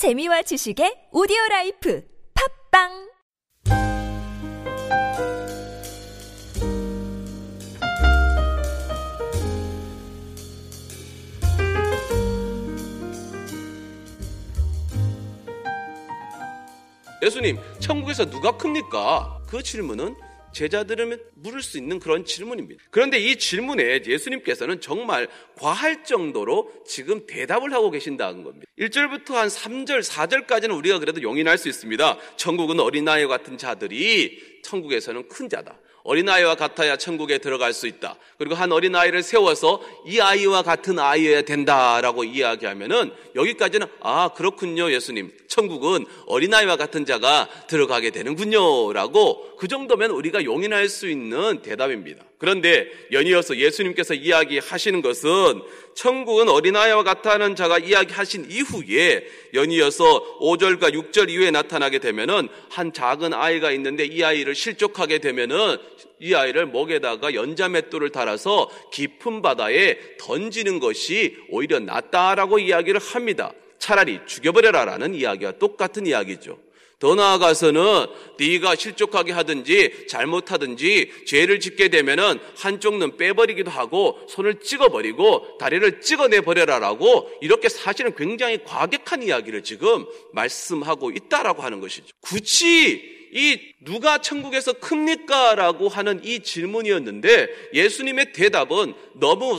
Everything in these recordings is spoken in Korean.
재미와 지식의 오디오 라이프 팟빵 예수님, 천국에서 누가 큽니까? 그 질문은 제자들은 물을 수 있는 그런 질문입니다. 그런데 이 질문에 예수님께서는 정말 과할 정도로 지금 대답을 하고 계신다는 겁니다. 1절부터 한 3절, 4절까지는 우리가 그래도 용인할 수 있습니다. 천국은 어린아이 같은 자들이 천국에서는 큰 자다. 어린아이와 같아야 천국에 들어갈 수 있다. 그리고 한 어린아이를 세워서 이 아이와 같은 아이여야 된다라고 이야기하면은 여기까지는 아, 그렇군요, 예수님. 천국은 어린아이와 같은 자가 들어가게 되는군요. 라고 그 정도면 우리가 용인할 수 있는 대답입니다. 그런데 연이어서 예수님께서 이야기하시는 것은 천국은 어린아이와 같다는 자가 이야기하신 이후에 연이어서 5절과 6절 이후에 나타나게 되면은 한 작은 아이가 있는데 이 아이를 실족하게 되면은 이 아이를 목에다가 연자맷돌을 달아서 깊은 바다에 던지는 것이 오히려 낫다라고 이야기를 합니다. 차라리 죽여버려라라는 이야기와 똑같은 이야기죠. 더 나아가서는 네가 실족하게 하든지 잘못하든지 죄를 짓게 되면은 한쪽 눈 빼버리기도 하고 손을 찍어버리고 다리를 찍어내 버려라라고 이렇게 사실은 굉장히 과격한 이야기를 지금 말씀하고 있다라고 하는 것이죠. 굳이 이 누가 천국에서 큽니까 라고 하는 이 질문이었는데 예수님의 대답은 너무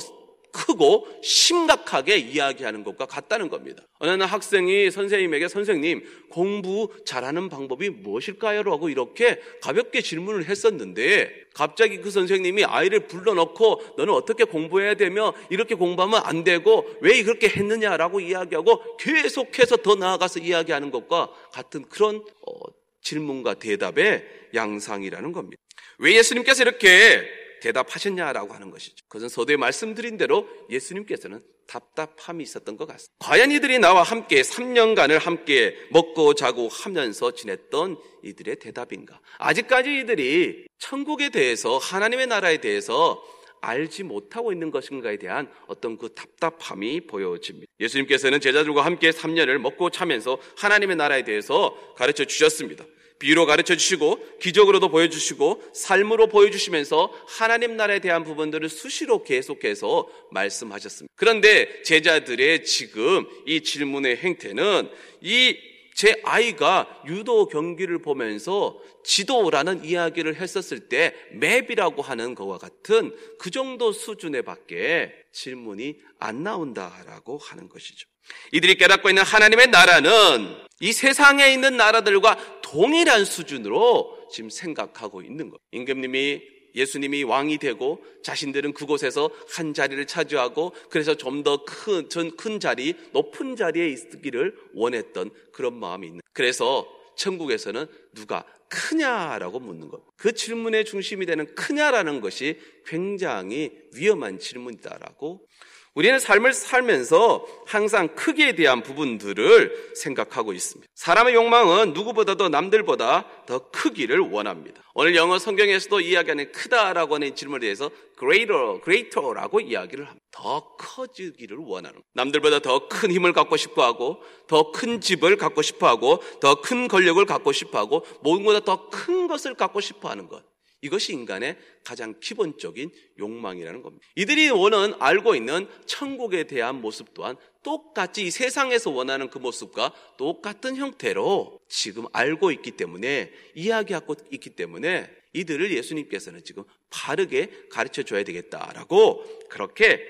크고 심각하게 이야기하는 것과 같다는 겁니다. 어느 날 학생이 선생님에게 선생님 공부 잘하는 방법이 무엇일까요? 라고 이렇게 가볍게 질문을 했었는데 갑자기 그 선생님이 아이를 불러놓고 너는 어떻게 공부해야 되며 이렇게 공부하면 안 되고 왜 그렇게 했느냐라고 이야기하고 계속해서 더 나아가서 이야기하는 것과 같은 그런 어, 질문과 대답의 양상이라는 겁니다. 왜 예수님께서 이렇게 대답하셨냐라고 하는 것이죠. 그것은 서두에 말씀드린 대로 예수님께서는 답답함이 있었던 것 같습니다. 과연 이들이 나와 함께 3년간을 함께 먹고 자고 하면서 지냈던 이들의 대답인가? 아직까지 이들이 천국에 대해서 하나님의 나라에 대해서 알지 못하고 있는 것인가에 대한 어떤 그 답답함이 보여집니다. 예수님께서는 제자들과 함께 3년을 먹고 차면서 하나님의 나라에 대해서 가르쳐 주셨습니다. 비유로 가르쳐 주시고 기적으로도 보여주시고 삶으로 보여주시면서 하나님 나라에 대한 부분들을 수시로 계속해서 말씀하셨습니다. 그런데 제자들의 지금 이 질문의 행태는 이 제 아이가 유도 경기를 보면서 지도라는 이야기를 했었을 때 맵이라고 하는 것과 같은 그 정도 수준에 밖에 질문이 안 나온다라고 하는 것이죠. 이들이 깨닫고 있는 하나님의 나라는 이 세상에 있는 나라들과 동일한 수준으로 지금 생각하고 있는 것. 임금님이 예수님이 왕이 되고 자신들은 그곳에서 한 자리를 차지하고 그래서 좀 더 큰, 큰 자리, 높은 자리에 있기를 원했던 그런 마음이 있는. 그래서 천국에서는 누가 크냐라고 묻는 것. 그 질문의 중심이 되는 크냐라는 것이 굉장히 위험한 질문이다라고 우리는 삶을 살면서 항상 크기에 대한 부분들을 생각하고 있습니다. 사람의 욕망은 누구보다도 남들보다 더 크기를 원합니다. 오늘 영어 성경에서도 이야기하는 크다라고 하는 질문에 대해서 greater, greater라고 이야기를 합니다. 더 커지기를 원하는. 남들보다 더 큰 힘을 갖고 싶어 하고, 더 큰 집을 갖고 싶어 하고, 더 큰 권력을 갖고 싶어 하고, 모든 것보다 더 큰 것을 갖고 싶어 하는 것. 이것이 인간의 가장 기본적인 욕망이라는 겁니다. 이들이 원은 알고 있는 천국에 대한 모습 또한 똑같이 이 세상에서 원하는 그 모습과 똑같은 형태로 지금 알고 있기 때문에 이야기하고 있기 때문에 이들을 예수님께서는 지금 바르게 가르쳐 줘야 되겠다라고 그렇게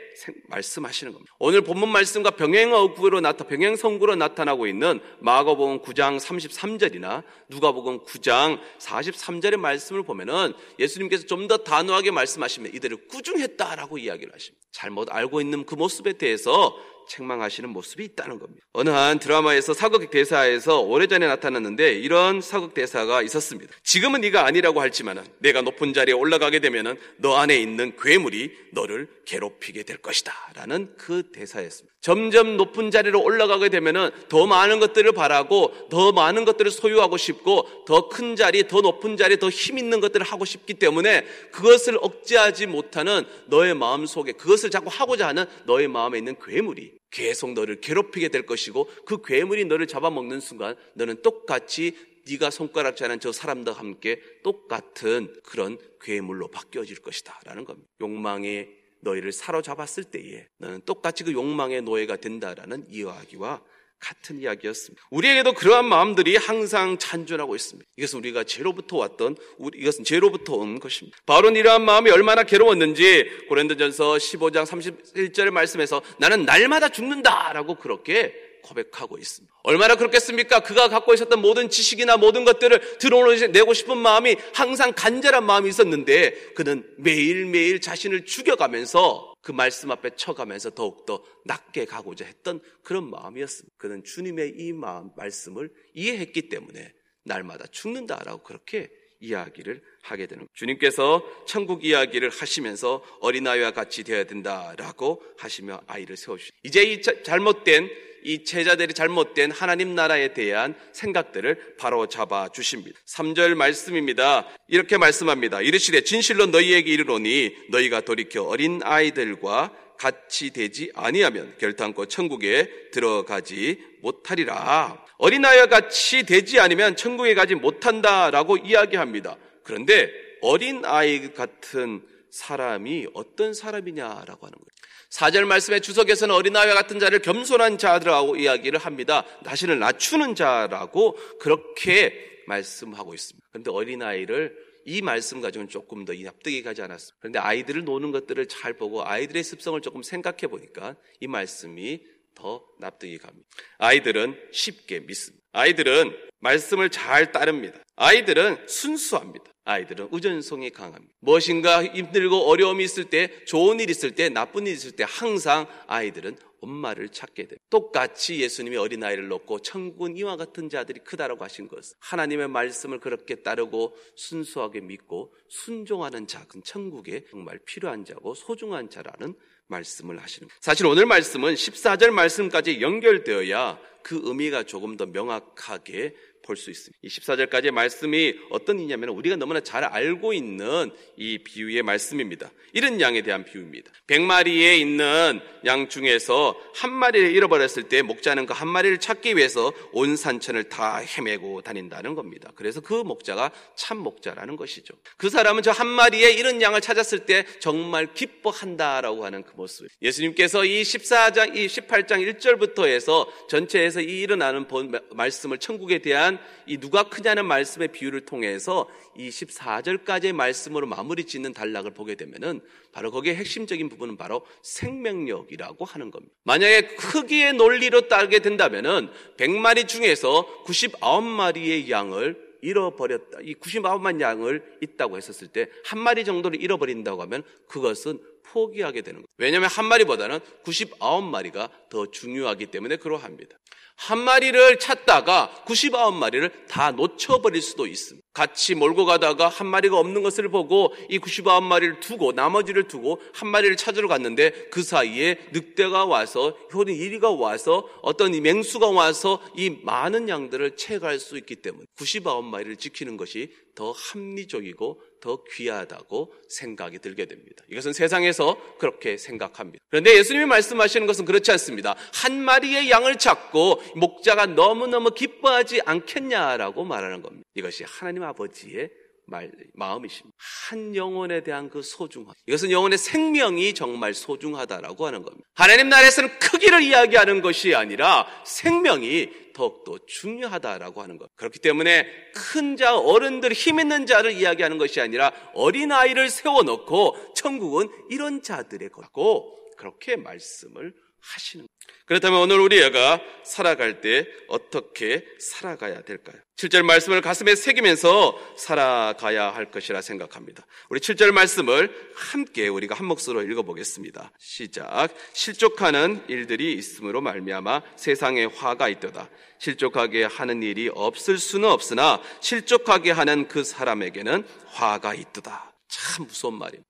말씀하시는 겁니다. 오늘 본문 말씀과 병행어구로 나타 병행 성구로 나타나고 있는 마가복음 9장 33절이나 누가복음 9장 43절의 말씀을 보면은 예수님께서 좀 더 단호하게 말씀하시면 이들을 꾸중했다라고 이야기를 하십니다. 잘못 알고 있는 그 모습에 대해서 책망하시는 모습이 있다는 겁니다. 어느 한 드라마에서 사극 대사에서 오래전에 나타났는데 이런 사극 대사가 있었습니다. 지금은 네가 아니라고 할지만은 내가 높은 자리에 올라가게 되면 왜냐면은 너 안에 있는 괴물이 너를 괴롭히게 될 것이다. 라는 그 대사였습니다. 점점 높은 자리로 올라가게 되면은 더 많은 것들을 바라고 더 많은 것들을 소유하고 싶고 더 큰 자리, 더 높은 자리, 더 힘 있는 것들을 하고 싶기 때문에 그것을 억제하지 못하는 너의 마음 속에 그것을 자꾸 하고자 하는 너의 마음에 있는 괴물이 계속 너를 괴롭히게 될 것이고 그 괴물이 너를 잡아먹는 순간 너는 똑같이 네가 손가락질하는 저 사람과 함께 똑같은 그런 괴물로 바뀌어질 것이다 라는 겁니다. 욕망에 너희를 사로잡았을 때에 너는 똑같이 그 욕망의 노예가 된다라는 이야기와 같은 이야기였습니다. 우리에게도 그러한 마음들이 항상 잔존하고 있습니다. 이것은 우리가 죄로부터 왔던 이것은 죄로부터 온 것입니다. 바로 이러한 마음이 얼마나 괴로웠는지 고린도전서 15장 31절의 말씀에서 나는 날마다 죽는다라고 그렇게 고백하고 있습니다. 얼마나 그렇겠습니까? 그가 갖고 있었던 모든 지식이나 모든 것들을 드러내고 싶은 마음이 항상 간절한 마음이 있었는데 그는 매일매일 자신을 죽여가면서 그 말씀 앞에 쳐가면서 더욱더 낮게 가고자 했던 그런 마음이었습니다. 그는 주님의 이 마음, 말씀을 이해했기 때문에 날마다 죽는다라고 그렇게 이야기를 하게 되는 주님께서 천국 이야기를 하시면서 어린아이와 같이 되어야 된다라고 하시며 아이를 세워주시 이제 이 잘못된 이 제자들이 잘못된 하나님 나라에 대한 생각들을 바로 잡아 주십니다. 3절 말씀입니다. 이렇게 말씀합니다. 이르시되 진실로 너희에게 이르노니 너희가 돌이켜 어린 아이들과 같이 되지 아니하면 결탄코 천국에 들어가지 못하리라. 어린아이와 같이 되지 않으면 천국에 가지 못한다라고 이야기합니다. 그런데 어린아이 같은 사람이 어떤 사람이냐라고 하는 거예요. 사절 말씀의 주석에서는 어린아이와 같은 자를 겸손한 자들하고 이야기를 합니다. 자신을 낮추는 자라고 그렇게 말씀하고 있습니다. 그런데 어린아이를 이 말씀 가지고는 조금 더 납득이 가지 않았습니다. 그런데 아이들을 노는 것들을 잘 보고 아이들의 습성을 조금 생각해 보니까 이 말씀이 더 납득이 갑니다. 아이들은 쉽게 믿습니다. 아이들은 말씀을 잘 따릅니다. 아이들은 순수합니다. 아이들은 의존성이 강합니다. 무엇인가 힘들고 어려움이 있을 때, 좋은 일 있을 때, 나쁜 일 있을 때 항상 아이들은 엄마를 찾게 됩니다. 똑같이 예수님이 어린아이를 놓고 천국은 이와 같은 자들이 크다라고 하신 것은 하나님의 말씀을 그렇게 따르고 순수하게 믿고 순종하는 자는 천국에 정말 필요한 자고 소중한 자라는 말씀을 하시는 거예요. 사실 오늘 말씀은 14절 말씀까지 연결되어야 그 의미가 조금 더 명확하게 볼 수 있습니다. 이 14절까지의 말씀이 어떤 이냐면 우리가 너무나 잘 알고 있는 이 비유의 말씀입니다. 이런 양에 대한 비유입니다. 100마리에 있는 양 중에서 한 마리를 잃어버렸을 때 목자는 그한 마리를 찾기 위해서 온 산천을 다 헤매고 다닌다는 겁니다. 그래서 그 목자가 참 목자라는 것이죠. 그 사람은 저 한 마리의 이런 양을 찾았을 때 정말 기뻐한다라고 하는 그 모습. 예수님께서 이 14장, 이 18장 1절부터 해서 전체에서 이 일어나는 말씀을 천국에 대한 이 누가 크냐는 말씀의 비유를 통해서 이 14절까지의 말씀으로 마무리 짓는 단락을 보게 되면은 바로 거기에 핵심적인 부분은 바로 생명력이라고 하는 겁니다. 만약에 크기의 논리로 따르게 된다면은 100마리 중에서 99마리의 양을 잃어버렸다. 이 99만 양을 있다고 했었을 때 한 마리 정도를 잃어버린다고 하면 그것은 포기하게 되는 거예요. 왜냐하면 한 마리보다는 99마리가 더 중요하기 때문에 그러합니다. 한 마리를 찾다가 99마리를 다 놓쳐버릴 수도 있습니다. 같이 몰고 가다가 한 마리가 없는 것을 보고 이 99마리를 두고 나머지를 두고 한 마리를 찾으러 갔는데 그 사이에 늑대가 와서 효린 이리가 와서 어떤 이 맹수가 와서 이 많은 양들을 채갈 수 있기 때문에 99마리를 지키는 것이 더 합리적이고 더 귀하다고 생각이 들게 됩니다. 이것은 세상에서 그렇게 생각합니다. 그런데 예수님이 말씀하시는 것은 그렇지 않습니다. 한 마리의 양을 찾고 목자가 너무너무 기뻐하지 않겠냐라고 말하는 겁니다. 이것이 하나님 아버지의 말, 마음이십니다. 한 영혼에 대한 그 소중함. 이것은 영혼의 생명이 정말 소중하다라고 하는 겁니다. 하나님 나라에서는 크기를 이야기하는 것이 아니라 생명이 더욱더 중요하다라고 하는 것. 그렇기 때문에 큰 자, 어른들, 힘 있는 자를 이야기하는 것이 아니라 어린아이를 세워놓고 천국은 이런 자들의 거고 그렇게 말씀을 하시는 그렇다면 오늘 우리가 살아갈 때 어떻게 살아가야 될까요? 7절 말씀을 가슴에 새기면서 살아가야 할 것이라 생각합니다. 우리 7절 말씀을 함께 우리가 한 목소리로 읽어보겠습니다. 시작. 실족하는 일들이 있음으로 말미암아 세상에 화가 있도다. 실족하게 하는 일이 없을 수는 없으나 실족하게 하는 그 사람에게는 화가 있도다. 참 무서운 말이에요.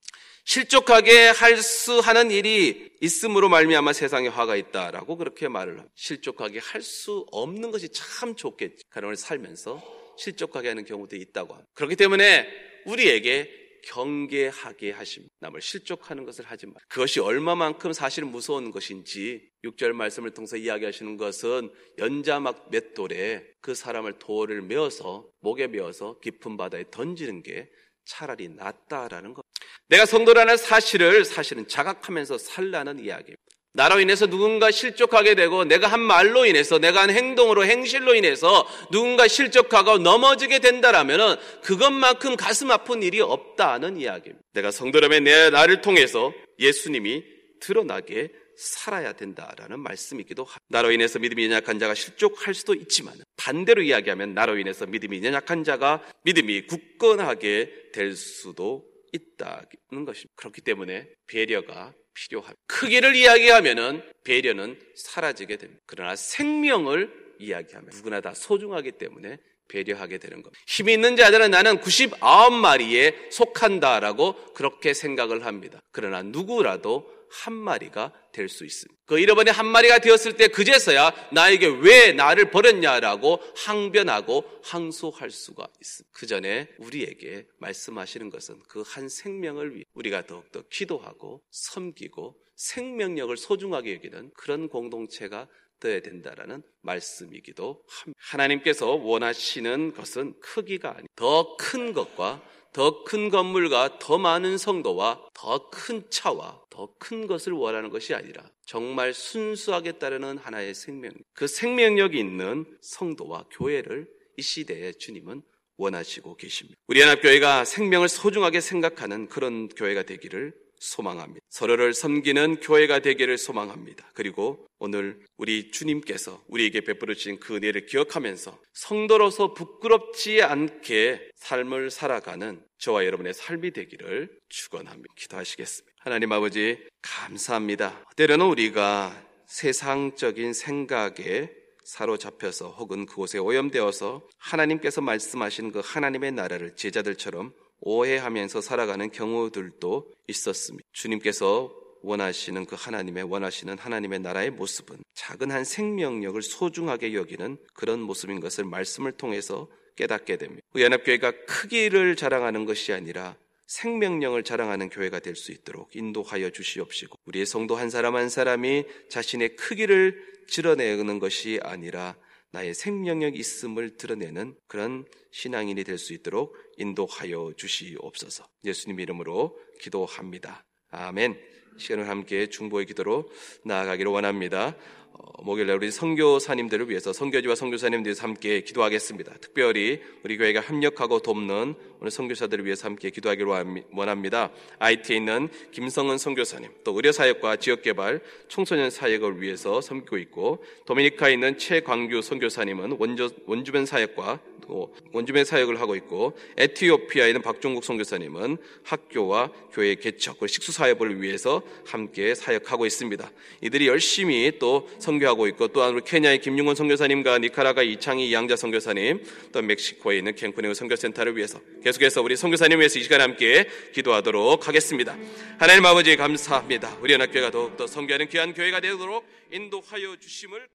실족하게 할 수 하는 일이 있음으로 말미암아 세상에 화가 있다라고 그렇게 말을 합니다. 실족하게 할 수 없는 것이 참 좋겠지. 가정을 살면서 실족하게 하는 경우도 있다고 합니다. 그렇기 때문에 우리에게 경계하게 하십니다. 남을 실족하는 것을 하지 마. 그것이 얼마만큼 사실 무서운 것인지 6절 말씀을 통해서 이야기하시는 것은 연자막 맷돌에 그 사람을 돌을 메어서 목에 메어서 깊은 바다에 던지는 게 차라리 낫다라는 것. 내가 성도라는 사실을 사실은 자각하면서 살라는 이야기입니다. 나로 인해서 누군가 실족하게 되고 내가 한 말로 인해서 내가 한 행동으로 행실로 인해서 누군가 실족하고 넘어지게 된다라면은 그것만큼 가슴 아픈 일이 없다는 이야기입니다. 내가 성도라면 내 나를 통해서 예수님이 드러나게 살아야 된다라는 말씀이기도 합니다. 나로 인해서 믿음이 연약한 자가 실족할 수도 있지만 반대로 이야기하면 나로 인해서 믿음이 연약한 자가 믿음이 굳건하게 될 수도 있다는 것입니다. 그렇기 때문에 배려가 필요합니다. 크기를 이야기하면은 배려는 사라지게 됩니다. 그러나 생명을 이야기하면 누구나 다 소중하기 때문에 배려하게 되는 겁니다. 힘이 있는 자들은 나는 99마리에 속한다라고 그렇게 생각을 합니다. 그러나 누구라도 한 마리가 될 수 있습니다. 그 잃어버린 한 마리가 되었을 때 그제서야 나에게 왜 나를 버렸냐라고 항변하고 항소할 수가 있습니다. 그 전에 우리에게 말씀하시는 것은 그 한 생명을 위해 우리가 더욱더 기도하고 섬기고 생명력을 소중하게 여기는 그런 공동체가 되어야 된다라는 말씀이기도 합니다. 하나님께서 원하시는 것은 크기가 아니 더 큰 것과 더 큰 건물과 더 많은 성도와 더 큰 차와 더 큰 것을 원하는 것이 아니라 정말 순수하게 따르는 하나의 생명, 그 생명력이 있는 성도와 교회를 이 시대에 주님은 원하시고 계십니다. 우리 연합교회가 생명을 소중하게 생각하는 그런 교회가 되기를 소망합니다. 서로를 섬기는 교회가 되기를 소망합니다. 그리고 오늘 우리 주님께서 우리에게 베풀어 주신 그 은혜를 기억하면서 성도로서 부끄럽지 않게 삶을 살아가는 저와 여러분의 삶이 되기를 축원합니다. 기도하시겠습니다. 하나님 아버지 감사합니다. 때로는 우리가 세상적인 생각에 사로잡혀서 혹은 그곳에 오염되어서 하나님께서 말씀하신 그 하나님의 나라를 제자들처럼 오해하면서 살아가는 경우들도 있었습니다. 주님께서 원하시는 그 하나님의 원하시는 하나님의 나라의 모습은 작은 한 생명력을 소중하게 여기는 그런 모습인 것을 말씀을 통해서 깨닫게 됩니다. 연합교회가 크기를 자랑하는 것이 아니라 생명력을 자랑하는 교회가 될 수 있도록 인도하여 주시옵시고 우리의 성도 한 사람 한 사람이 자신의 크기를 드러내는 것이 아니라 나의 생명력 있음을 드러내는 그런 신앙인이 될 수 있도록 인도하여 주시옵소서. 예수님 이름으로 기도합니다. 아멘. 시간을 함께 중보의 기도로 나아가기를 원합니다. 어, 목요일 날 우리 선교사님들을 위해서 선교지와 선교사님들이 함께 기도하겠습니다. 특별히 우리 교회가 협력하고 돕는 오늘 선교사들을 위해서 함께 기도하기를 원합니다. IT에 있는 김성은 선교사님, 또 의료 사역과 지역 개발, 청소년 사역을 위해서 섬기고 있고 도미니카에 있는 최광규 선교사님은 원조, 원주변 사역과 또 원주변 사역을 하고 있고 에티오피아에 있는 박종국 선교사님은 학교와 교회 개척, 식수 사역을 위해서 함께 사역하고 있습니다. 이들이 열심히 또 선교하고 있고 또한 우리 케냐의 김용원 선교사님과 니카라가 이창희 이양자 선교사님, 또 멕시코에 있는 캔쿠네우 선교센터를 위해서 계속해서 우리 선교사님 위해서 이 시간 함께 기도하도록 하겠습니다. 하나님 아버지 감사합니다. 우리 연합교회가 더욱더 선교하는 귀한 교회가 되도록 인도하여 주심을